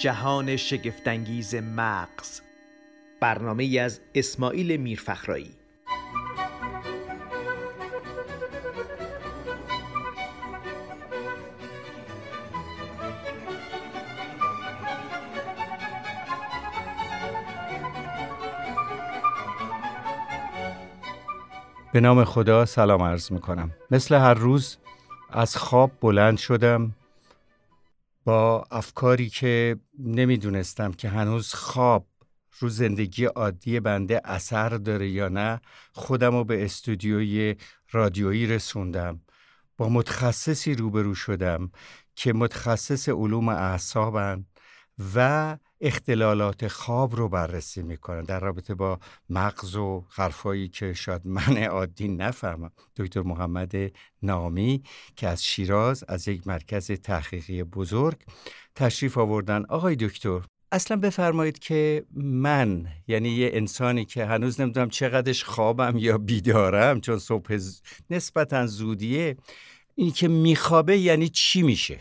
جهان شگفتانگیز مغز. برنامه از اسماعیل میرفخرایی. به نام خدا سلام عرض می‌کنم. مثل هر روز از خواب بلند شدم. با افکاری که نمی‌دونستم که هنوز خواب رو زندگی عادی بنده اثر داره یا نه خودم رو به استودیوی رادیویی رسوندم. با متخصصی روبرو شدم که متخصص علوم اعصابن و اختلالات خواب رو بررسی می‌کنن در رابطه با مغز و حرفایی که شاید من عادی نفهمم. دکتر محمد نامی که از شیراز از یک مرکز تحقیقی بزرگ تشریف آوردن. آقای دکتر اصلا بفرمایید که من یعنی یه انسانی که هنوز نمی‌دونم چقدرش خوابم یا بیدارم چون صبح نسبتا زودیه این که میخوابه یعنی چی میشه؟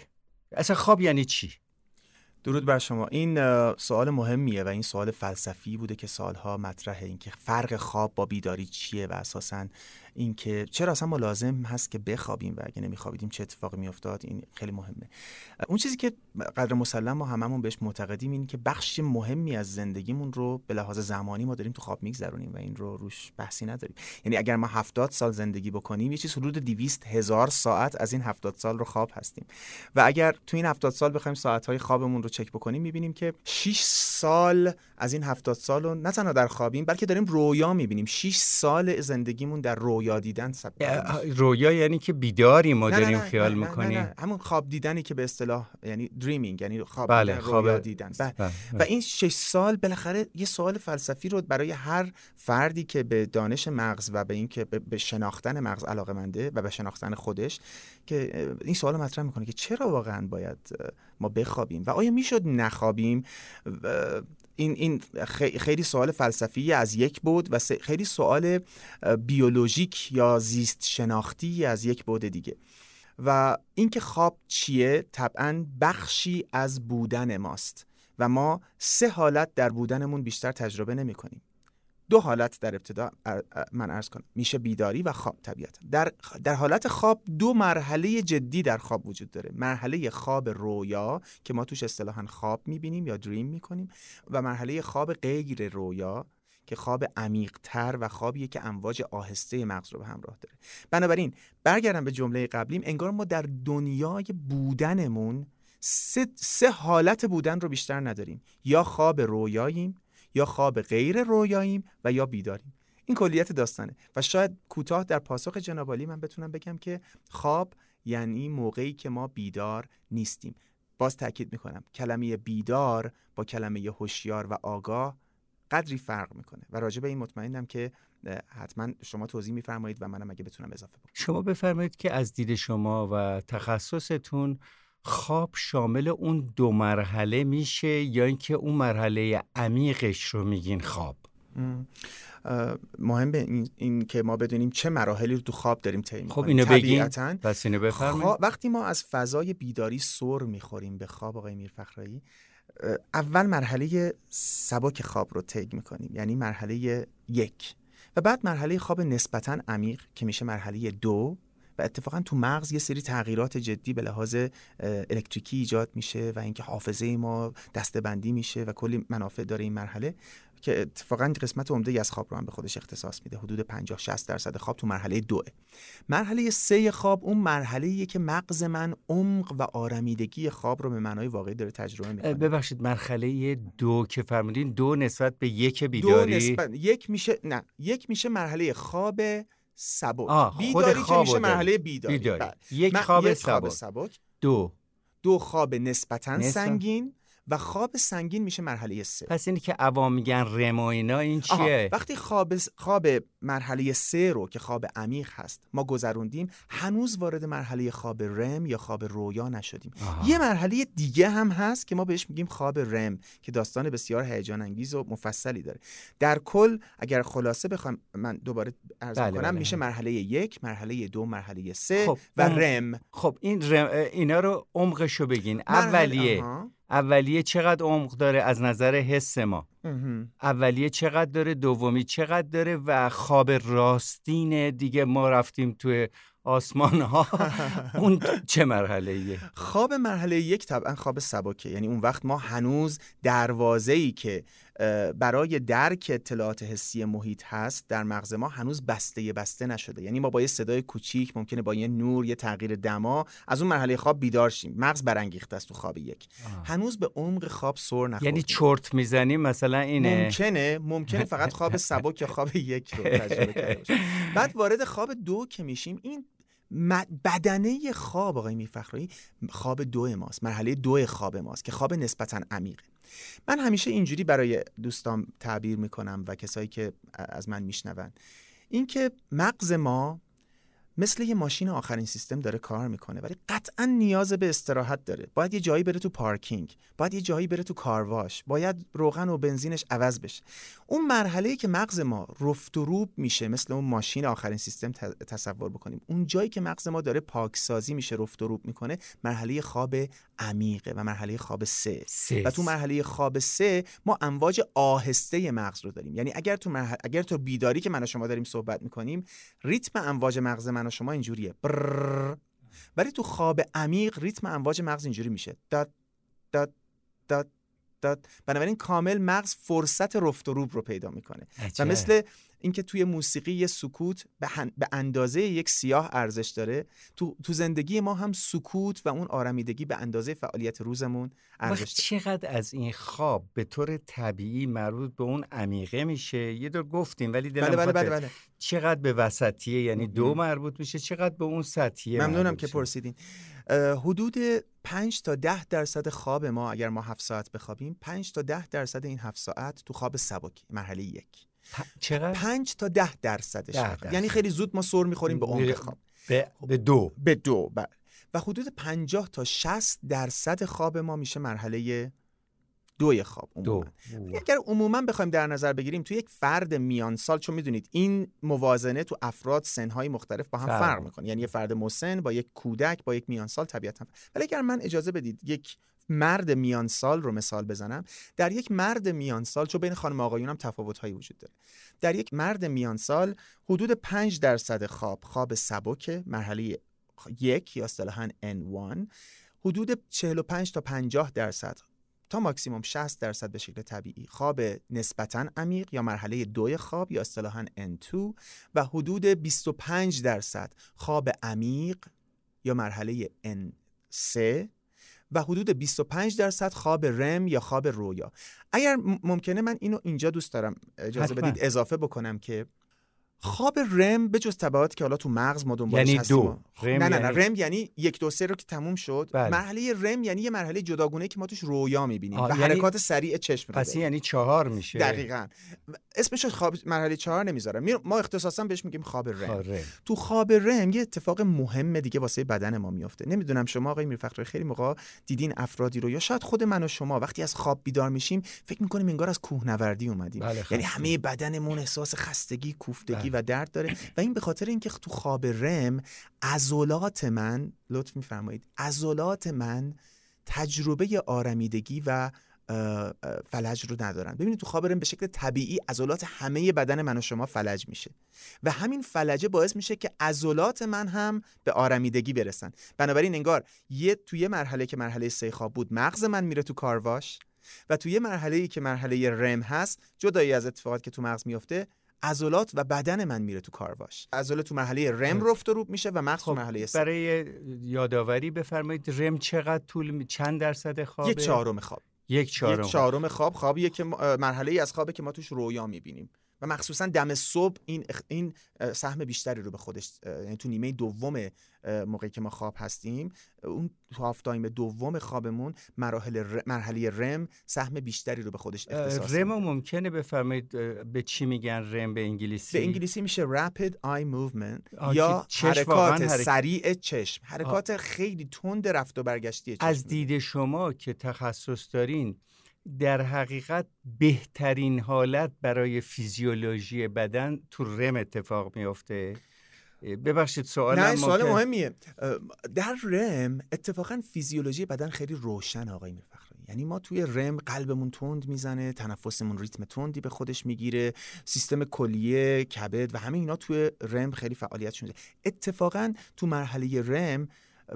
اصلا خواب یعنی چی؟ درود بر شما. این سوال مهمیه و این سوال فلسفی بوده که سالها مطرحه. اینکه فرق خواب با بیداری چیه و اساساً اینکه چرا اصلا ما لازم هست که بخوابیم و اگه نمیخوابیدیم چه اتفاقی میافتاد این خیلی مهمه. اون چیزی که قدر مسلم ما هممون بهش معتقدیم این که بخش مهمی از زندگیمون رو به لحاظ زمانی ما داریم تو خواب میگذرونیم و این رو روش بحثی نداریم. یعنی اگر ما 70 سال زندگی بکنیم یه چیز حدود 200 هزار ساعت از این 70 سال رو خواب هستیم. و اگر تو این 70 سال بخوایم ساعت خوابمون رو چک بکنیم می‌بینیم که 6 سال از این 70 سال رو نه تنها در خوابیم بلکه داریم رویا می‌بینیم. 6 سال زندگیمون در رویا رویا دیدن رویا یعنی که بیداری ما داریم خیال می‌کنیم همون خواب دیدنی که به اصطلاح یعنی دریمینگ یعنی خواب بله، دیدن خواب... رویا دیدن بله. بله. و این شش سال بالاخره یه سوال فلسفی رو برای هر فردی که به دانش مغز و به اینکه به شناختن مغز علاقه منده و به شناختن خودش که این سوال مطرح می‌کنه که چرا واقعا باید ما بخوابیم و آیا می‌شد نخوابیم این این خیلی سوال فلسفی از یک بود و خیلی سوال بیولوژیک یا زیست شناختی از یک بود دیگه. و اینکه خواب چیه؟ طبعا بخشی از بودن ماست و ما سه حالت در بودنمون بیشتر تجربه نمی کنیم دو حالت در ابتدا من ارز کنم. میشه بیداری و خواب طبیعتا. در, در حالت خواب دو مرحله جدی در خواب وجود داره. مرحله خواب رویا که ما توش اصطلاحا خواب می‌بینیم یا دریم می‌کنیم و مرحله خواب غیر رویا که خواب عمیقتر و خوابیه که امواج آهسته مغز رو به همراه داره. بنابراین برگردم به جمله قبلیم. انگار ما در دنیای بودنمون سه, سه حالت بودن رو بیشتر نداریم. یا خواب رویاییم یا خواب غیر رویاییم و یا بیداریم. این کلیت داستانه. و شاید کوتاه در پاسخ جنابالی من بتونم بگم که خواب یعنی موقعی که ما بیدار نیستیم. باز تاکید می‌کنم کلمه بیدار با کلمه هوشیار و آگاه قدری فرق می‌کنه. و راجع به این مطمئنم که حتما شما توضیح میفرمایید و منم اگه بتونم اضافه بکنم. شما بفرمایید که از دید شما و تخصصتون خواب شامل اون دو مرحله میشه یا اینکه اون مرحله عمیقش رو میگین خواب؟ مهم به این, که ما بدونیم چه مراحلی رو تو خواب داریم طی خب اینو بگین. پس اینو بفرمایید. وقتی ما از فضای بیداری سر می‌خوریم به خواب آقای میرفخرایی اول مرحله سبک خواب رو طی می‌کنیم یعنی مرحله یک. و بعد مرحله خواب نسبتا عمیق که میشه مرحله دو. و اتفاقا تو مغز یه سری تغییرات جدی به لحاظ الکتریکی ایجاد میشه و اینکه حافظه ما دستبندی میشه و کلی منافع داره این مرحله که اتفاقا قسمت عمده از خواب رو هم به خودش اختصاص میده. حدود 50 60 درصد خواب تو مرحله دوه. مرحله سه خواب اون مرحله که مغز من عمق و آرمیدگی خواب رو به معنای واقعی داره تجربه می‌کنه. ببخشید مرحله دو که فرمودین دو نسبت به یک بیداری؟ دو نسبت یک میشه نه یک میشه مرحله خواب سبک. بیداری که میشه مرحله بیداری, بیداری. بله. یک خواب, خواب سبک. دو. دو خواب نسبتا سنگین. و خواب سنگین میشه مرحله سه. پس اینی که عوام میگن رم اینا این چیه؟ وقتی خواب خواب مرحله سه رو که خواب عمیق هست ما گذروندیم هنوز وارد مرحله خواب رم یا خواب رویا نشدیم. یه مرحله دیگه هم هست که ما بهش میگیم خواب رم که داستان بسیار هیجان انگیز و مفصلی داره. در کل اگر خلاصه بخوام من دوباره عرض بله کنم بله. میشه مرحله یک مرحله دو مرحله سه خب و رم. خب این رم اینا رو عمقشو بگین. اولیه. اولیه چقدر عمق داره از نظر حس ما؟ اولیه چقدر داره دومی چقدر داره و خواب راستین دیگه ما رفتیم توی آسمان ها اون چه مرحله ایه؟ خواب مرحله یک طبعا خواب سبکه. یعنی اون وقت ما هنوز دروازه ای که برای درک اطلاعات حسی محیط هست در مغز ما هنوز بسته بسته نشده. یعنی ما با یه صدای کوچیک ممکنه با یه نور یه تغییر دما از اون مرحله خواب بیدار شیم. مغز برانگیخته است تو خواب یک. هنوز به عمق خواب سر نخورده. یعنی چرت می‌زنیم؟ مثلا اینه. ممکنه ممکنه فقط خواب سبک یا خواب یک رو تجربه بعد وارد خواب دو که میشیم این بدنه خواب آقای میرفخرایی خواب دو ماست مرحله دو خواب ماست که خواب نسبتا عمیقه. من همیشه اینجوری برای دوستان تعبیر می‌کنم و کسایی که از من میشنون. اینکه مغز ما مثل یه ماشین آخرین سیستم داره کار می‌کنه ولی قطعا نیاز به استراحت داره. باید یه جایی بره تو پارکینگ باید یه جایی بره تو کارواش باید روغن و بنزینش عوض بشه. اون مرحله که مغز ما رفت و روب میشه مثل اون ماشین آخرین سیستم تصور بکنیم. اون جایی که مغز ما داره پاکسازی میشه رفت و روب می‌کنه مرحله خواب عمیقه و مرحله خواب سه, و تو مرحله خواب سه ما امواج آهسته مغز رو داریم. یعنی اگر تو اگر تو بیداری که من و شما داریم صحبت می‌کنیم ریتم امواج مغز من شما اینجوریه. ولی تو خواب عمیق ریتم امواج مغز اینجوری میشه. داد داد داد داد. بنابراین کامل مغز فرصت رفت و روب رو پیدا می‌کنه. و مثل اینکه توی موسیقی یه سکوت به, اندازه یک سیاه ارزش داره تو, تو زندگی ما هم سکوت و اون آرمیدگی به اندازه فعالیت روزمون ارزش داره. چقدر از این خواب به طور طبیعی مربوط به اون عمیقه میشه؟ یه دور گفتیم ولی دلم بله بله بله چقدر به وسطیه؟ یعنی دو مربوط میشه چقدر به اون سطحیه ممنونم که پرسیدین. حدود 5 تا 10 درصد خواب ما اگر ما 7 ساعت بخوابیم 5 تا 10 درصد این 7 ساعت تو خواب سبک مرحله یک. چقدر؟ 5 تا 10 درصدش یعنی خیلی زود ما سر می‌خوریم به عمق خواب. به, به دو. به دو بله. و حدود 50 تا 60 درصد خواب ما میشه مرحله دوی خواب عموما. دو. اگر عموما بخوایم در نظر بگیریم تو یک فرد میان سال چون می‌دونید این موازنه تو افراد سنهای مختلف با هم فرق, فرق می‌کنه. یعنی یه فرد مسن با یک کودک با یک میان سال طبیعتا ولی اگر من اجازه بدید یک مرد میان سال رو مثال بزنم در یک مرد میان سال چون بین خانم آقایون هم تفاوت هایی وجود داره. در یک مرد میان سال حدود 5 درصد خواب خواب سبک مرحله یک یا اصطلاحا N1 حدود 45 تا 50 درصد تا ماکسیموم 60 درصد به شکل طبیعی خواب نسبتا عمیق یا مرحله دوی خواب یا اصطلاحا N2 و حدود 25 درصد خواب عمیق یا مرحله N3 و حدود 25 درصد خواب رم یا خواب رویا. اگر ممکنه من اینو اینجا دوست دارم اجازه بدید اضافه بکنم که خواب رم به جز تبعاتی که حالا تو مغز ما دنبالش یعنی دو. رم نه نه نه یعنی... رم یعنی یک دو سه رو که تموم شد. بله. مرحله رم یعنی یه مرحله جداگونه که ما توش رویا می‌بینیم و یعنی... حرکات سریع چشم پس یعنی چهار میشه. دقیقا. اسمش خواب مرحله چهار نمی‌ذارم. ما اختصاصا بهش میگیم خواب رم. خواب رم. تو خواب رم یه اتفاق مهم دیگه واسه بدن ما میفته نمی‌دونم شما آقای میرفخر خیلی موقع دیدین افرادی رو یا شاید خود من و شما وقتی از خواب بیدار میشیم فکر می‌کنیم انگار از کوهنوردی اومدیم. بله یعنی همه بدنمون احساس خستگی کوفتگی و درد داره. و این به خاطر اینکه تو خواب رم عضلات من لطف میفرمایید عضلات من تجربه آرمیدگی و فلج رو ندارن. ببینید تو خواب رم به شکل طبیعی عضلات همه بدن من و شما فلج میشه. و همین فلجه باعث میشه که عضلات من هم به آرمیدگی برسن. بنابراین انگار یه توی مرحله که مرحله سه خواب بود مغز من میره تو کارواش و توی مرحله ای که مرحله رم هست جدایی از اتفاقات که تو مغز میفته عضلات و بدن من میره تو کارواش عضلات تو مرحله رم رفت و روب میشه و مغز تو خب، مرحله سه. برای یادآوری بفرمایید رم چقدر طول چند درصد خوابه؟ یک چهارم خواب. یک چهارم, یک چهارم خواب. خوابیه که مرحله ای از خوابه که ما توش رویا می‌بینیم. و مخصوصا دم صبح این این سهم بیشتری رو به خودش یعنی تو نیمه دوم موقعی که ما خواب هستیم اون تو هاف تایم دوم خوابمون مراحل مرحله رم سهم بیشتری رو به خودش اختصاص رم ممکنه بفرمایید به چی میگن رم به انگلیسی؟ به انگلیسی میشه rapid eye movement یا حرکات سریع چشم. حرکات خیلی تند رفت و برگشتی چشم. از دید شما که تخصص دارین در حقیقت بهترین حالت برای فیزیولوژی بدن تو رم اتفاق میافته؟ ببخشید سوال نه سوال مهمیه. در رم اتفاقا فیزیولوژی بدن خیلی روشن آقای میرفخری یعنی ما توی رم قلبمون تند می‌زنه تنفسمون ریتم تندی به خودش می‌گیره سیستم کلیه کبد و همه اینا توی رم خیلی فعالیت میده اتفاقا تو مرحله رم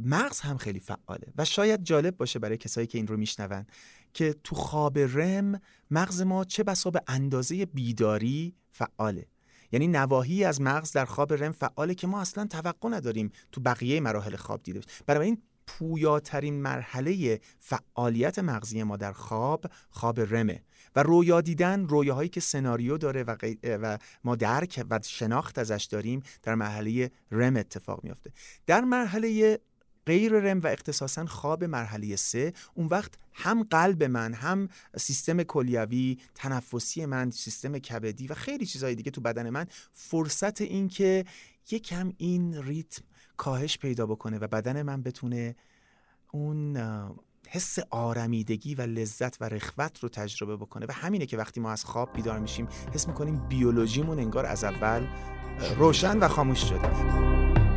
مغز هم خیلی فعاله و شاید جالب باشه برای کسایی که این رو میشنون. که تو خواب رم مغز ما چه بسا به اندازه بیداری فعاله. یعنی نواحی از مغز در خواب رم فعاله که ما اصلا توقع نداریم تو بقیه مراحل خواب دیده برای این پویاترین مرحله فعالیت مغزی ما در خواب خواب رمه. و رویا دیدن رویاهایی که سناریو داره و, و ما درک و شناخت ازش داریم در مرحله رم اتفاق میافته. در مرحله غیر رم و اختصاصا خواب مرحله سه. اون وقت هم قلب من هم سیستم کلیوی تنفسی من سیستم کبدی و خیلی چیزهای دیگه تو بدن من فرصت این که یکم این ریتم کاهش پیدا بکنه و بدن من بتونه اون حس آرمیدگی و لذت و رخوت رو تجربه بکنه. و همینه که وقتی ما از خواب بیدار میشیم حس می‌کنیم بیولوژیمون انگار از اول روشن و خاموش شده.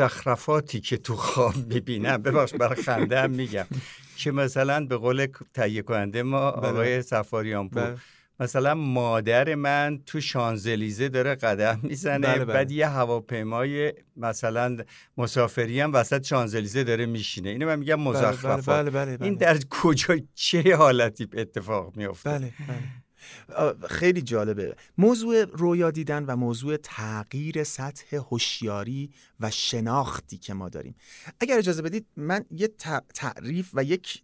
مزخرفاتی که تو خواب می‌بینم. ببخش برای خنده هم میگم. که مثلا به قول تهیه کننده ما بله. آقای سفاریان پور بله. مثلا مادر من تو شانزلیزه داره قدم می‌زنه. بله بله. بعد یه هواپیمای مثلا مسافری هم وسط شانزلیزه داره میشینه. اینو من میگم مزخرفات. بله بله این در کجا چه حالتی اتفاق میفته بله بله. خیلی جالبه. موضوع رویا دیدن و موضوع تغییر سطح هوشیاری و شناختی که ما داریم. اگر اجازه بدید من یه تعریف و یک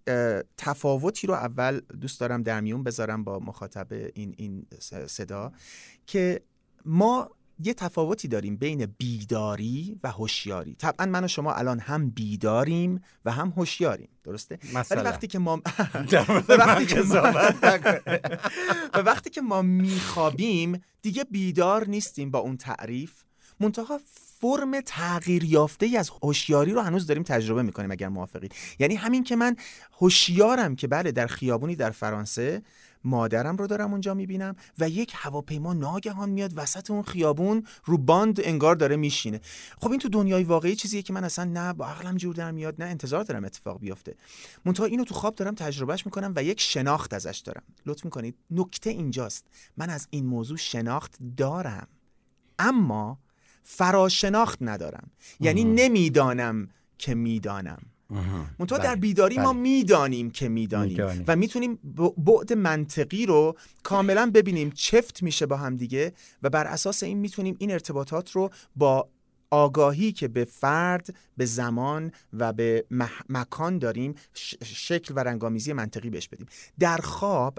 تفاوتی رو اول دوست دارم در میون بذارم با مخاطب این این صدا که ما یه تفاوتی داریم بین بیداری و هوشیاری. طبعا من و شما الان هم بیداریم و هم هوشیاریم. درسته؟ ولی وقتی که ما وقتی که ما وقتی که ما میخوابیم دیگه بیدار نیستیم با اون تعریف. منتها فرم تغییر یافته ای از هوشیاری رو هنوز داریم تجربه می‌کنیم اگر موافقید. یعنی همین که من هوشیارم که بله در خیابونی در فرانسه مادرم رو دارم اونجا می‌بینم و یک هواپیما ناگهان میاد وسط اون خیابون رو باند انگار داره میشینه. خب این تو دنیای واقعی چیزیه که من اصلا نه با عقلم جور در میاد نه انتظار دارم اتفاق بیفته. منتها اینو تو خواب دارم تجربهش می‌کنم و یک شناخت ازش دارم. لطف می‌کنید. نکته اینجاست. من از این موضوع شناخت دارم. اما فراشناخت ندارم. یعنی نمی‌دانم که می‌دانم. منتها در بله، بیداری ما بله. می‌دانیم که می‌دانیم. و می‌تونیم بعد منطقی رو کاملا ببینیم چفت میشه با هم دیگه و بر اساس این می‌تونیم این ارتباطات رو با آگاهی که به فرد به زمان و به مکان داریم شکل و رنگامیزی منطقی بهش بدیم. در خواب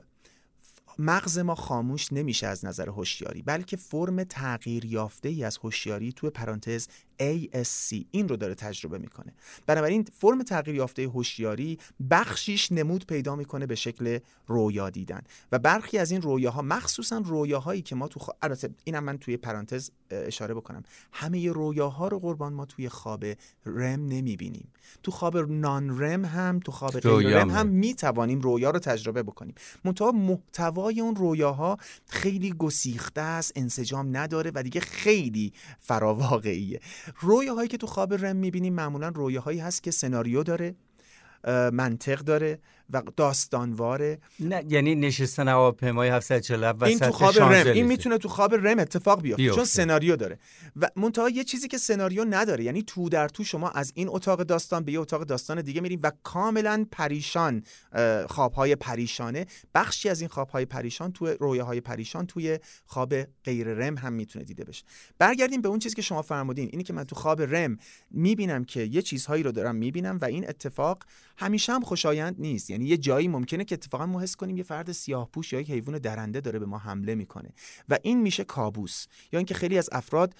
مغز ما خاموش نمیشه از نظر هوشیاری بلکه فرم تغییر یافته ای از هوشیاری توی پرانتز ASC این رو داره تجربه می‌کنه. بنابراین فرم تغییر یافته هوشیاری بخشیش نمود پیدا می‌کنه به شکل رویا دیدن. و برخی از این رویاها مخصوصا رویاهایی که ما تو خ... البته اینم من توی پرانتز اشاره بکنم. همه رویاها رو قربان ما توی خواب رم نمی‌بینیم. تو خواب نان رم هم تو خواب غیر رم هم می‌توانیم رویا رو تجربه بکنیم. منتها محتوای اون رویاها خیلی گسیخته است انسجام نداره و دیگه خیلی فراواقعیه. رویاهایی که تو خواب رم می‌بینیم معمولا رویاهایی هست که سناریو داره منطق داره. و داستانواره نه یعنی نشستن هواپیمای 747 این تو خواب رم این می‌تونه تو خواب رم اتفاق بیفته چون سناریو داره. و منتها یه چیزی که سناریو نداره یعنی تو در تو شما از این اتاق داستان به یه اتاق داستان دیگه میریم و کاملا پریشان خوابهای پریشانه. بخشی از این خوابهای پریشان تو رویاهای پریشان توی خواب غیر رم هم می‌تونه دیده بشه. برگردیم به اون چیزی که شما فرمودین اینی که من تو خواب رم می‌بینم که یه چیزهایی رو دارم می‌بینم و این اتفاق همیشه هم خوشایند نیست. یعنی یه جایی ممکنه که اتفاقا ما حس کنیم یه فرد سیاه پوش یا یک حیوان درنده داره به ما حمله می‌کنه. و این میشه کابوس. یا اینکه خیلی از افراد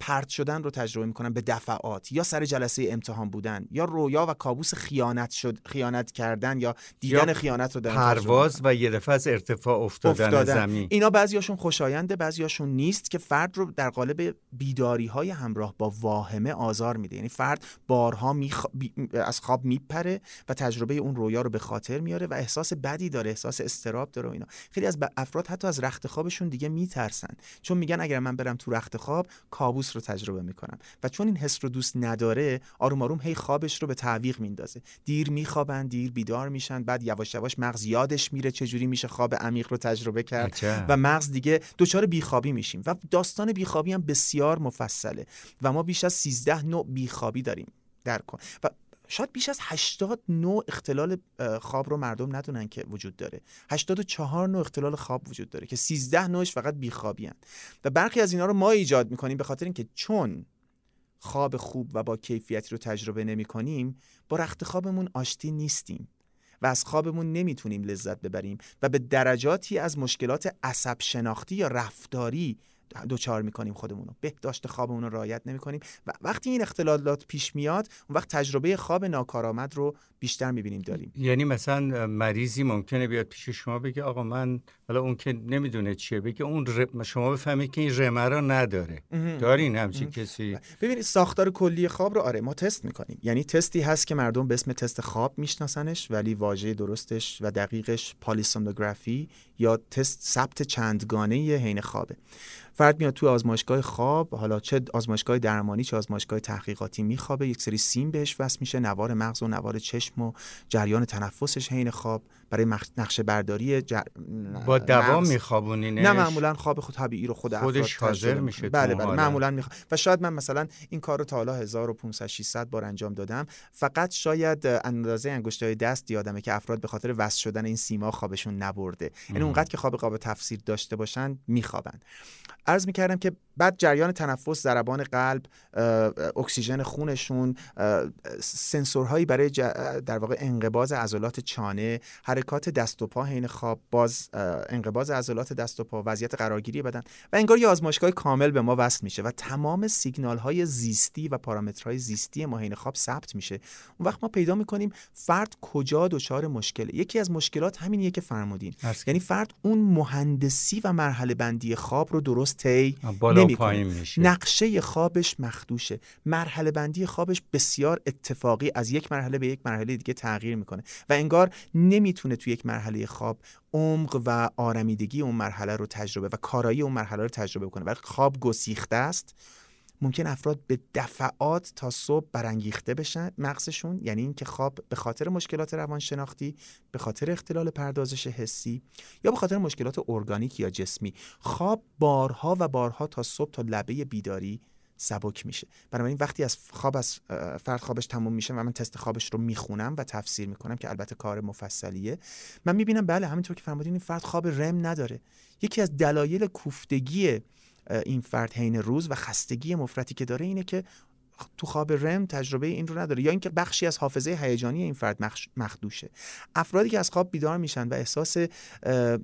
پرت شدن رو تجربه می‌کنن به دفعات یا سر جلسه امتحان بودن یا رویا و کابوس خیانت شد خیانت کردن یا دیدن خیانت رو در پرواز و یه دفعه از ارتفاع افتادن, افتادن. زمین. اینا بعضیاشون خوشاینده بعضیاشون نیست که فرد رو در قالب بیداری های همراه با واهمه آزار میده. یعنی فرد بارها میخ... از خواب میپره و تجربه اون رویا رو به خاطر میاره و احساس بدی داره احساس استراب داره و اینا. خیلی از افراد حتی از رخت خوابشون دیگه میترسن. چون میگن اگر من برم تو رخت خواب کابوس رو تجربه می‌کنم. و چون این حس رو دوست نداره آروم آروم هی خوابش رو به تعویق میندازه. دیر میخوابن دیر بیدار میشن بعد یواش یواش مغز یادش میره چجوری میشه خواب عمیق رو تجربه کرد. و مغز دیگه دچار بیخوابی میشیم. و داستان بیخوابی هم بسیار مفصله. و ما بیش از 13 نوع بیخوابی داریم در کن. و شاید بیش از 80 نوع اختلال خواب رو مردم ندونن که وجود داره 84 نوع اختلال خواب وجود داره که 13 نوعش فقط بیخوابی هن. و برخی از اینا رو ما ایجاد می‌کنیم به خاطر اینکه چون خواب خوب و با کیفیتی رو تجربه نمی کنیم با رخت خوابمون آشتی نیستیم و از خوابمون نمی‌تونیم لذت ببریم و به درجاتی از مشکلات عصب شناختی یا رفتاری دوچار می‌کنیم خودمون رو. بهداشت خوابمون رو رعایت نمی‌کنیم و وقتی این اختلالات پیش میاد اون وقت تجربه خواب ناکارآمد رو بیشتر می‌بینیم داریم. یعنی مثلا مریضی ممکنه بیاد پیش شما بگه آقا من حالا اون که نمی‌دونه چیه بگه اون شما بفهمید که این رمه را نداره. دارین همچین کسی؟ ببینید ساختار کلی خواب رو آره ما تست می‌کنیم. یعنی تستی هست که مردم به اسم تست خواب میشناسنش ولی واژه درستش و دقیقش پالیسومنوگرافی یا تست ثبت چندگانه حین خوابه. فرد میاد توی آزمایشگاه خواب حالا چه آزمایشگاه درمانی چه آزمایشگاه تحقیقاتی میخوابه یک سری سیم بهش وصل میشه نوار مغز و نوار چشم و جریان تنفسش حین خواب. برای نقشه برداری جر... با دوام میخوابونینش؟ نه معمولا خواب خود طبیعی رو خود خودش حاضر میشه بله بله معمولا می‌خواد و شاید من مثلا این کار رو تا حالا 1500 600 بار انجام دادم. فقط شاید اندازه انگشتای دست یادمه که افراد به خاطر وصل شدن این سیما خوابشون نبرده. یعنی اونقدر که خواب قابل تفسیر داشته باشن میخوابن. عرض می‌کردم که بعد جریان تنفس ضربان قلب اکسیژن خونشون سنسورهایی برای در واقع انقباز عضلات چانه حرکات دست و پا حین خواب باز انقباز عضلات دست و پا وضعیت قرارگیری بدن و انگار یه آزمایشگاه کامل به ما وصل میشه و تمام سیگنال های زیستی و پارامترهای زیستی ما حین خواب ثبت میشه. اون وقت ما پیدا می‌کنیم فرد کجا دچار مشکله. یکی از مشکلات همینیه که فرمودین. یعنی فرد اون مهندسی و مرحله بندی خواب رو درست طی نقشه خوابش مخدوشه. مرحله بندی خوابش بسیار اتفاقی از یک مرحله به یک مرحله دیگه تغییر می‌کنه و انگار نمی‌تونه تو یک مرحله خواب عمق و آرمیدگی اون مرحله رو تجربه و کارایی اون مرحله رو تجربه کنه وقتی خواب گسیخته است. ممکن افراد به دفعات تا صبح برانگیخته بشن مغزشون یعنی اینکه خواب به خاطر مشکلات روانشناختی به خاطر اختلال پردازش حسی یا به خاطر مشکلات ارگانیک یا جسمی. خواب بارها و بارها تا صبح تا لبه بیداری سبک میشه. بنابراین وقتی از خواب از فرد خوابش تموم میشه و من تست خوابش رو می‌خونم و تفسیر می‌کنم که البته کار مفصلیه من می‌بینم بله همینطور که فرمودین این فرد خواب رم نداره. یکی از دلایل کوفتگی این فرد حین روز و خستگی مفرتی که داره اینه که تو خواب رم تجربه این رو نداره. یا اینکه بخشی از حافظه هیجانی این فرد مخدوشه. افرادی که از خواب بیدار میشن و احساس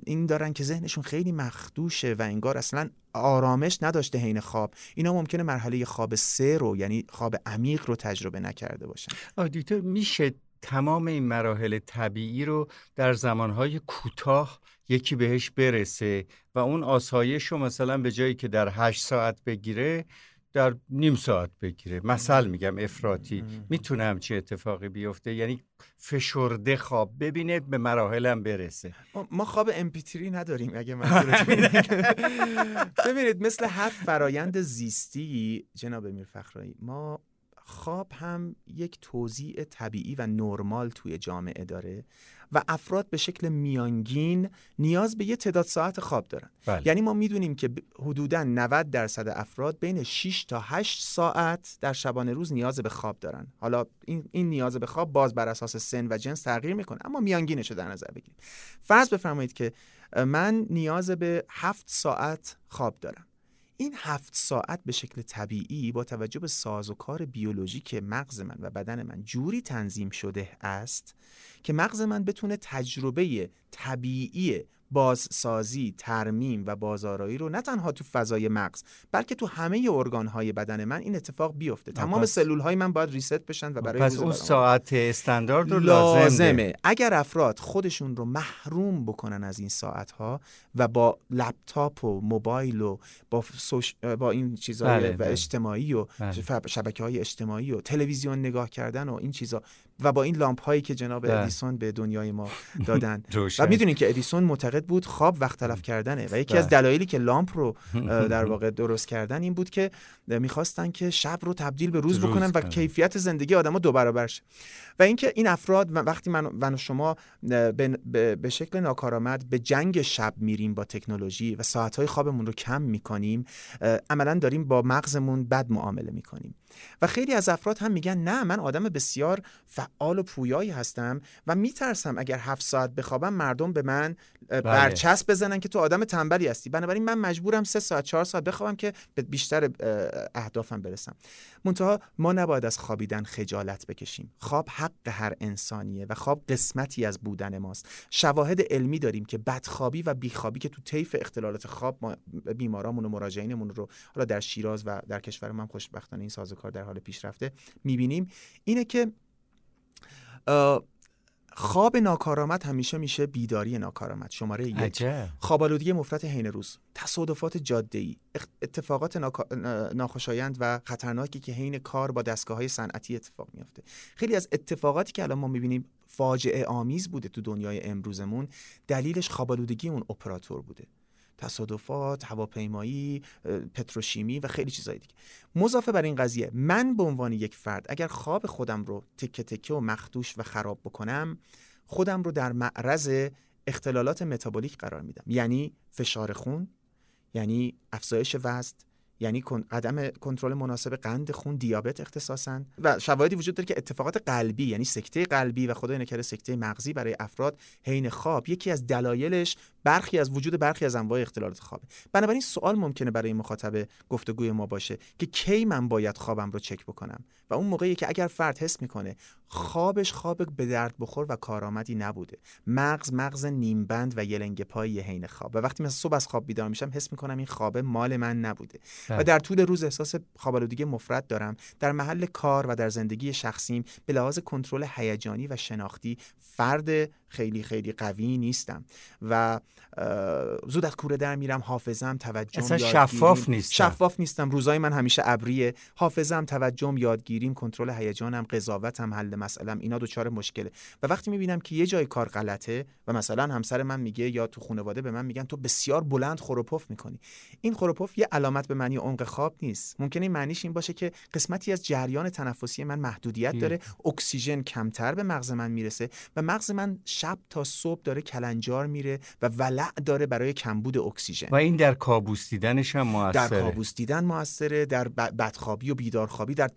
این دارن که ذهنشون خیلی مخدوشه و انگار اصلا آرامش نداشته حین خواب اینا ممکنه مرحله خواب سه رو یعنی خواب عمیق رو تجربه نکرده باشن. آدیتور میشه تمام این مراحل طبیعی رو در زمانهای کوتاه یکی بهش برسه و اون آسایش رو مثلا به جایی که در هشت ساعت بگیره در نیم ساعت بگیره. مثل میگم افراطی. می‌تونه همچی اتفاقی بیفته. یعنی فشرده خواب. ببینه به مراحلم برسه. ما خواب امپیتری نداریم اگه ببینید مثل هر فرایند زیستی جناب میر فخرایی ما خواب هم یک توضیع طبیعی و نرمال توی جامعه داره و افراد به شکل میانگین نیاز به یه تعداد ساعت خواب دارن. بله. یعنی ما می‌دونیم که حدودا 90 درصد افراد بین 6 تا 8 ساعت در شبانه روز نیاز به خواب دارن. حالا این, این نیاز به خواب باز بر اساس سن و جنس تغییر می‌کنه اما میانگینش رو در نظر بگیریم. فرض بفرمایید که من نیاز به 7 ساعت خواب دارم. این هفت ساعت به شکل طبیعی با توجه به ساز و کار بیولوژیک مغز من و بدن من جوری تنظیم شده است که مغز من بتونه تجربه طبیعی بازسازی، ترمیم و بازارایی رو نه تنها تو فضای مغز بلکه تو همه ارگانهای بدن من این اتفاق بیفته تمام سلول های من باید ریست بشن و برای پس اون ساعت استاندارد رو لازمه اگر افراد خودشون رو محروم بکنن از این ساعت ها و با لپتاپ و موبایل و با, با این چیزهای بله، بله. اجتماعی و بله. شبکه های اجتماعی و تلویزیون نگاه کردن و این چیزا و با این لامپ هایی که جناب. ادیسون به دنیای ما دادن. و می‌دونین که ادیسون معتقد بود خواب وقت تلف کردنه. و یکی از بله. دلایلی که لامپ رو در واقع درست کردن این بود که می‌خواستن که شب رو تبدیل به روز, بکنن و کیفیت زندگی آدما دو برابر شه. و اینکه این افراد وقتی من و شما به شکل ناکارآمد به جنگ شب میریم با تکنولوژی و ساعتهای خوابمون رو کم می‌کنیم عملا داریم با مغزمون بد معامله می‌کنیم. و خیلی از افراد هم میگن نه من آدم بسیار فعال و پویایی هستم و میترسم اگر هفت ساعت بخوابم مردم به من بله. برچسب بزنن که تو آدم تنبلی هستی. بنابراین من مجبورم سه ساعت چهار ساعت بخوابم که به بیشتر اهدافم برسم. منتها ما نباید از خوابیدن خجالت بکشیم. خواب حق هر انسانیه و خواب قسمتی از بودن ماست. شواهد علمی داریم که بدخوابی و بیخوابی که تو طیف اختلالات خواب ما بیمارامون و مراجعینمون رو حالا در شیراز و در کشور ما خوشبختانه این سازوکار در حال پیشرفته می‌بینیم. اینه که خواب ناکارآمد همیشه میشه بیداری ناکارآمد. شماره یک. خواب مفرط حین روز. تصادفات جاده ای اتفاقات ناخوشایند و خطرناکی که حین کار با دستگاه های صنعتی اتفاق میافته. خیلی از اتفاقاتی که الان ما می‌بینیم فاجعه آمیز بوده تو دنیای امروزمون. دلیلش خواب آلودگی اون اپراتور بوده. تصادفات هواپیمایی پتروشیمی و خیلی چیزای دیگه. مضافه بر این قضیه من به عنوان یک فرد اگر خواب خودم رو تکه تکه و مخدوش و خراب بکنم خودم رو در معرض اختلالات متابولیک قرار میدم. یعنی فشار خون یعنی افزایش وزن یعنی عدم کنترل مناسب قند خون دیابت اختصاصا و شواهدی وجود داره که اتفاقات قلبی یعنی سکته قلبی و خدای نکرده سکته مغزی برای افراد حین خواب یکی از دلایلش برخی از وجود برخی از انواع اختلالات خوابه. بنابراین سوال ممکنه برای مخاطب گفتگوی ما باشه که کی من باید خوابم رو چک بکنم؟ و اون موقعی که اگر فرد حس می‌کنه خوابش خواب به درد بخور و کارآمدی نبوده. مغز مغز نیمبند و یلنگ پای حین خواب. و وقتی من صبح از خواب بیدار میشم حس می‌کنم این خواب مال من نبوده. و بله. در طول روز احساس خوابالودگی مفرد دارم. در محل کار و در زندگی شخصیم به لحاظ کنترل هیجانی و شناختی فرد خیلی خیلی قوی نیستم. و زود از کوره در میرم حافظم توجهم اصلا شفاف نیستم. شفاف نیستم. روزای من همیشه ابریه. حافظم توجهم یادگیریم کنترل هیجانم قضاوتم حل مسئلم اینا دوچار مشکله. و وقتی می‌بینم که یه جای کار غلطه و مثلا همسر من میگه یا تو خانواده به من میگن تو بسیار بلند خروپف می‌کنی. این خروپف یه علامت به معنی عمق خواب نیست. ممکنه معنیش این باشه که قسمتی از جریان تنفسی من محدودیت داره اکسیژن کمتر به مغز من می‌رسه و مغز من شب تا صبح داره کلنجار میره و ولع داره برای کمبود اکسیژن. و این در کابوس دیدنش هم موثره. در کابوس دیدن موثره در بدخوابی و بیدارخوابی در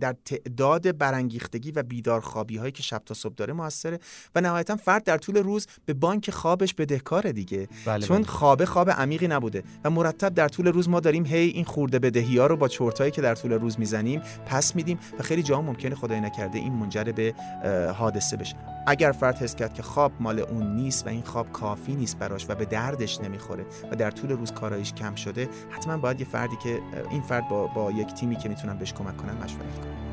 در تعداد برانگیختگی و بیدارخوابی هایی که شب تا صبح داره موثره و نهایتا فرد در طول روز به بانک خوابش بدهکاره دیگه. بله چون بله. خوابه خواب عمیقی نبوده و مرتب در طول روز ما داریم هی این خورده بدهی ها رو با چرتایی که در طول روز می‌زنیم پس میدیم و خیلی جا ممکنه خدای نکرده این منجر به حادثه بشه. اگر فرد حس کرد که خواب مال اون نیست و این خواب کافی نیست براش و به دردش نمی‌خوره و در طول روز کارایش کم شده حتما باید یه فردی که این فرد با, با یک تیمی که می‌تونن بهش کمک کنن مشورت کنه.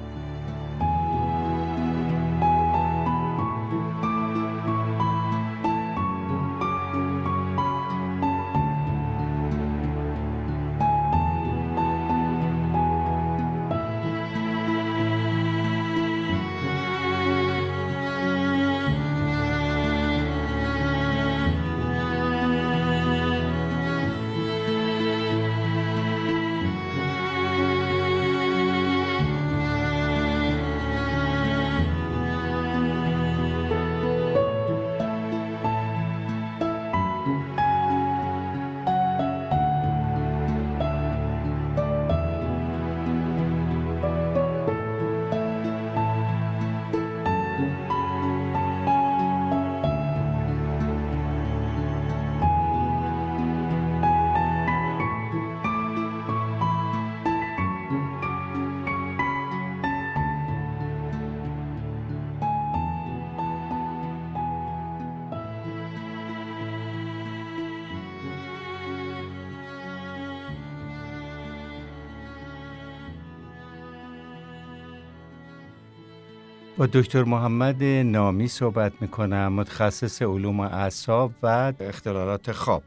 با دکتر محمد نامی صحبت می‌کنم متخصص علوم اعصاب و اختلالات خواب.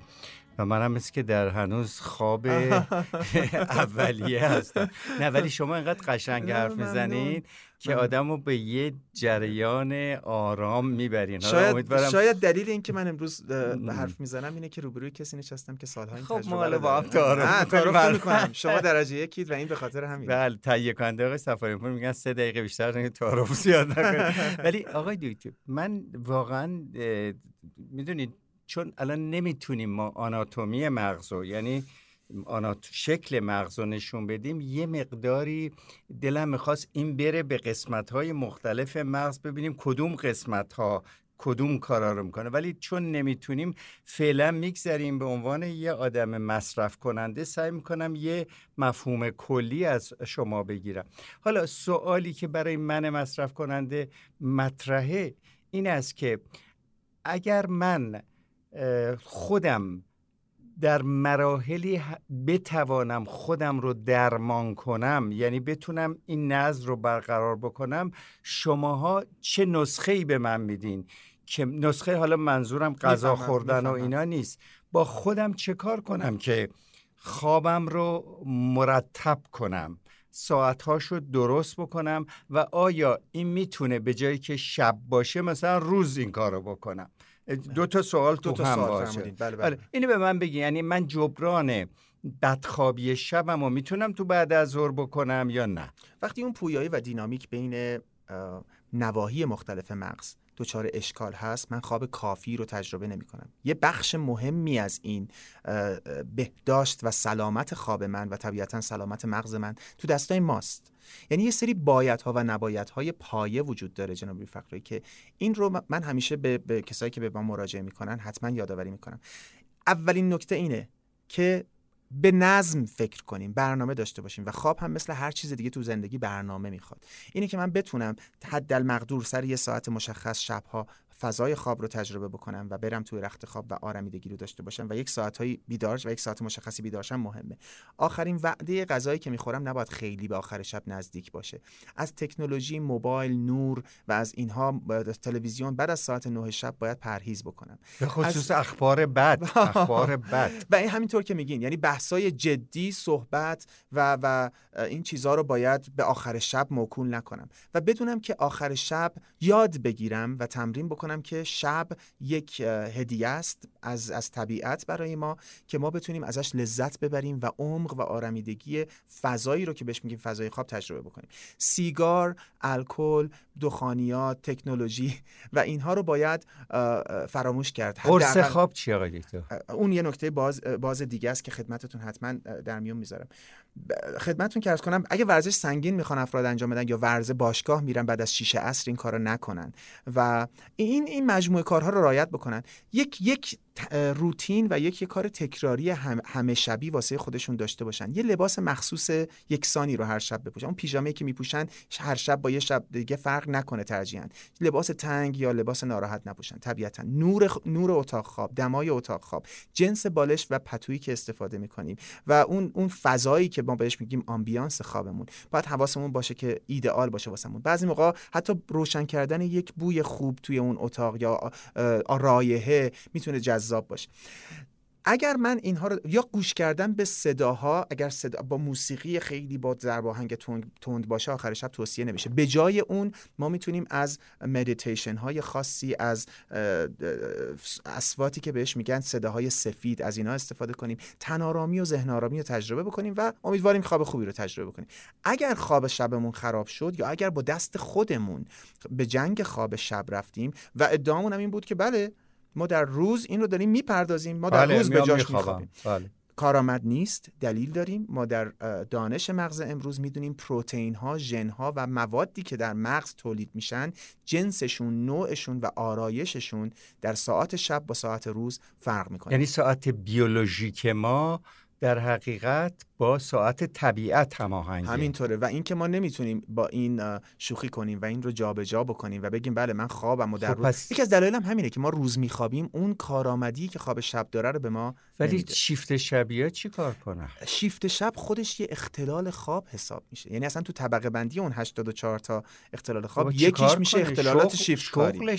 و منم مثل که در هنوز خواب اولیه هستم. نه ولی شما اینقدر قشنگ حرف می‌زنید که آدم رو به یه جریان آرام می‌برین. شاید, شاید دلیل این که من امروز حرف می‌زنم اینه که روبروی کسی نشستم که سالها این خب ما با هم تعارف می‌کنم شما درجه یکید و این به خاطر همین. بله تهیه کننده آقای سفاری میگن سه دقیقه بیشتر تعارف زیاد نکنید ولی آقای دکتر من واقعا می‌دونید چون الان نمی‌تونیم ما آناتومی مغزو یعنی آنات شکل مغز رو نشون بدیم یه مقداری دلم می‌خواست این بره به قسمت های مختلف مغز ببینیم کدوم قسمت ها کدوم کارا رو می‌کنه. ولی چون نمی‌تونیم فعلا میگذریم به عنوان یه آدم مصرف کننده سعی می‌کنم یه مفهوم کلی از شما بگیرم. حالا سوالی که برای من مصرف کننده مطرحه این است که اگر من خودم در مراحلی بتوانم خودم رو درمان کنم یعنی بتونم این نظر رو برقرار بکنم شماها چه نسخه ای به من میدین؟ که نسخه حالا منظورم غذا خوردن و اینا نیست. با خودم چه کار کنم که خوابم رو مرتب کنم ساعتهاش رو درست بکنم و آیا این می‌تونه به جایی که شب باشه مثلا روز این کار رو بکنم؟ دو تا سوال تو دو هم باشه بله بله. بله. اینو به من بگی یعنی من جبران بدخوابی شبم رو می‌تونم تو بعد از ظهر بکنم یا نه وقتی اون پویایی و دینامیک بین نواحی مختلف مغز دچار اشکال هست من خواب کافی رو تجربه نمی کنم یه بخش مهمی از این بهداشت و سلامت خواب من و طبیعتا سلامت مغز من تو دستای ماست. یعنی یه سری ها و های پایه وجود داره جناب فقری که این رو من همیشه به, به کسایی که به ما مراجعه می‌کنن حتما یادآوری می‌کنم. اولین نکته اینه که به نظم فکر کنیم برنامه داشته باشیم و خواب هم مثل هر چیز دیگه تو زندگی برنامه می‌خواد. اینه که من بتونم حد مقدور سر یه ساعت مشخص شبها فضای خواب رو تجربه بکنم و برم توی رخت خواب و آرمیدگی رو داشته باشم و یک ساعت های بیدار و یک ساعت مشخصی بیدارشم مهمه. آخرین وعده غذایی که می‌خورم نباید خیلی به آخر شب نزدیک باشه. از تکنولوژی موبایل نور و از اینها تلویزیون بعد از ساعت 9 شب باید پرهیز بکنم. به خصوص از... اخبار بد اخبار بد. و این همینطور که میگین یعنی بحثای جدی صحبت و و این چیزها رو باید به آخر شب موکول نکنم. و بدونم که آخر شب یاد بگیرم و تمرین بکنم که شب یک هدیه است. از, از طبیعت برای ما که ما بتونیم ازش لذت ببریم و عمق و آرمیدگی فضایی رو که بهش میگیم فضای خواب تجربه بکنیم. سیگار الکل دخانیات تکنولوژی و اینها رو باید فراموش کرد. قرص خواب چی آقای اون یه نکته باز, باز دیگه است که خدمتتون حتما در میون می‌ذارم. خدمتتون که ارز کنم اگه ورزش سنگین می‌خوان افراد انجام بدن یا ورزه باشگاه میرن بعد از شیشه عصر این کارو نکنن و این این مجموعه کارها رو رعایت بکنن. یک یک روتین و یک, کار تکراری هم همه شبی واسه خودشون داشته باشن. یه لباس مخصوص یکسانی رو هر شب بپوشن. اون پیژامه که میپوشن هر شب با یه شب دیگه فرق نکنه ترجیحاً. لباس تنگ یا لباس ناراحت نپوشن. طبیعتا. نور نور اتاق خواب دمای اتاق خواب. جنس بالش و پتویی که استفاده می‌کنیم. و اون اون فضایی که ما بهش میگیم ambiance خوابمون. باید حواسمون باشه که ایدئال باشه واسمون. بعضی موقع حتی روشن کردن یک بوی خوب توی اون اتاق یا رایحه می‌تونه جذاب باشه. اگر من اینها رو یا گوش کردن به صداها اگر صدا با موسیقی خیلی با ضرب آهنگ تند باشه آخر شب توصیه نمیشه. به جای اون ما می‌تونیم از مدیتیشن های خاصی از اسواتی که بهش میگن صداهای سفید از اینا استفاده کنیم. تنارامی و ذهن آرامی رو تجربه بکنیم و امیدواریم خواب خوبی رو تجربه بکنیم اگر خواب شبمون خراب شد یا اگر با دست خودمون به جنگ خواب شب رفتیم و ادعامون هم این بود که بله ما در روز این رو داریم می‌پردازیم. ما در بله، روز به جاش میخوابیم. بله. کارآمد نیست دلیل داریم. ما در دانش مغز امروز می‌دونیم پروتئین ها ژن ها و موادی که در مغز تولید میشن جنسشون نوعشون و آرایششون در ساعت شب با ساعت روز فرق می‌کنه. یعنی ساعت بیولوژیک ما در حقیقت با ساعت طبیعت هماهنگه. همینطوره و اینکه ما نمی‌تونیم با این شوخی کنیم و این رو جابجا جا بکنیم و بگیم بله من خوابم و در خب روز یکی از دلایلم همینه که ما روز میخوابیم اون کارآمدی که خواب شب داره رو به ما ولی نمیده. شیفت شبیه چی کار کنه؟ شیفت شب خودش یه اختلال خواب حساب میشه. یعنی اصلا تو طبقه بندی اون 84 تا اختلال خواب یکیش میشه اختلالات شیفت کاری.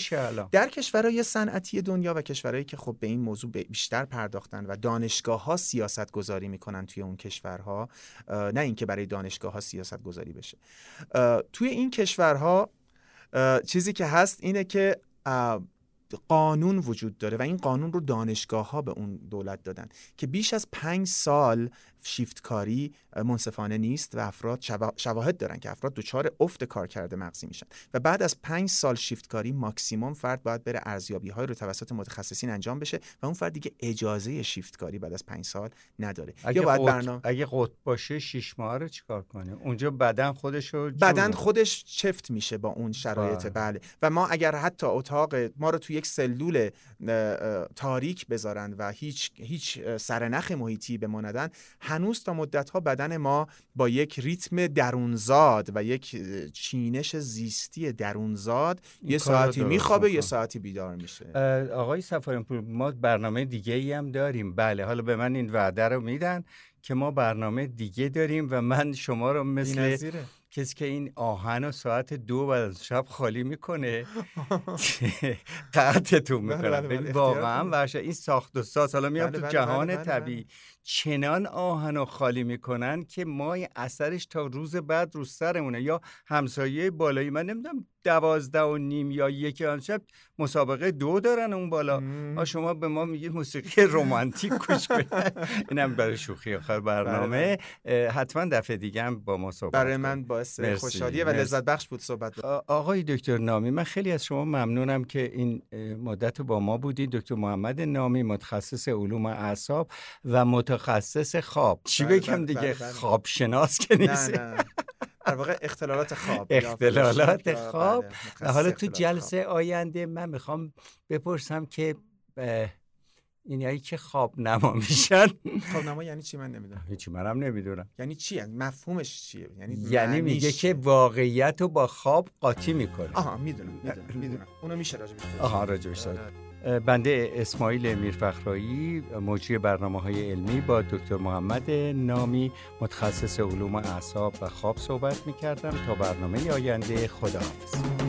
در کشورهای صنعتی دنیا و کشورهایی که خب به این موضوع بیشتر پرداختن و دانشگاه ها سیاست گذاری می‌کنن توی اون کشورها نه اینکه برای دانشگاه ها سیاست گذاری بشه توی این کشورها چیزی که هست اینه که قانون وجود داره و این قانون رو دانشگاه ها به اون دولت دادن که بیش از پنج سال شیفت کاری منصفانه نیست و افراد شواهد دارن که افراد دچار افت کار کرده مغزی میشن. و بعد از پنج سال شیفت کاری ماکسیموم فرد باید بره ارزیابی های رو توسط متخصصین انجام بشه و اون فرد دیگه اجازه شیفت کاری بعد از پنج سال نداره. اگه یا باید برنامه اگه قط باشه شش ماه رو چیکار کنه اونجا بدن خودش رو بدن خودش چفت میشه با اون شرایط بله. بله و ما اگر حتی اتاق ما رو تو یک سلول تاریک بذارن و هیچ هیچ سرنخ محیطی بماندن هنوز تا مدت ها بدن ما با یک ریتم درونزاد و یک چینش زیستی درونزاد یه ساعتی میخوابه یه ساعتی بیدار میشه. آقای سفارینپور ما برنامه دیگه ای هم داریم. بله حالا به من این وعده رو میدن که ما برنامه دیگه داریم و من شما رو مثل کسی که این آهن و ساعت دو بعد از شب خالی می‌کنه قطعتون بله، می‌کنه. بله، بله، واقعا ورشه این ساخت و ساز. حالا میام تو جهان طبیعی. چنان آهن و خالی می‌کنن که ما اثرش تا روز بعد رو سرمونه یا همسایه بالایی. من نمی‌دونم دوازده و نیم یا یکی آن شب مسابقه دو دارن اون بالا. ما شما به ما میگید موسیقی رومانتیک گوش کنید اینم برای شوخی آخر برنامه. حتما دفعه دیگه هم با ما صحبت برای من باعث خوشحالیه و لذت بخش بود صحبت. آقای دکتر نامی من خیلی از شما ممنونم که این مدت با ما بودید. دکتر محمد نامی متخصص علوم اعصاب و متخصص خواب. چی بله، بگم بله، دیگه؟ بله، خواب شناس که نیست. در واقع اختلالات خواب اختلالات خواب. حالا تو جلسه آینده من می‌خوام بپرسم که اینایی که خواب نما میشن. خواب نما یعنی چی؟ من نمی‌دونم. هیچی منم نمی‌دونم. یعنی چی؟ مفهومش چیه؟ یعنی یعنی میگه که واقعیت رو با خواب قاطی می‌کنه. آها می‌دونم می‌دونم می‌دونم. اونو میشه راجبش آها راجبش بنده اسماعیل میرفخرایی مجری برنامه های علمی با دکتر محمد نامی متخصص علوم اعصاب و خواب صحبت می کردم تا برنامه آینده خداحافظ.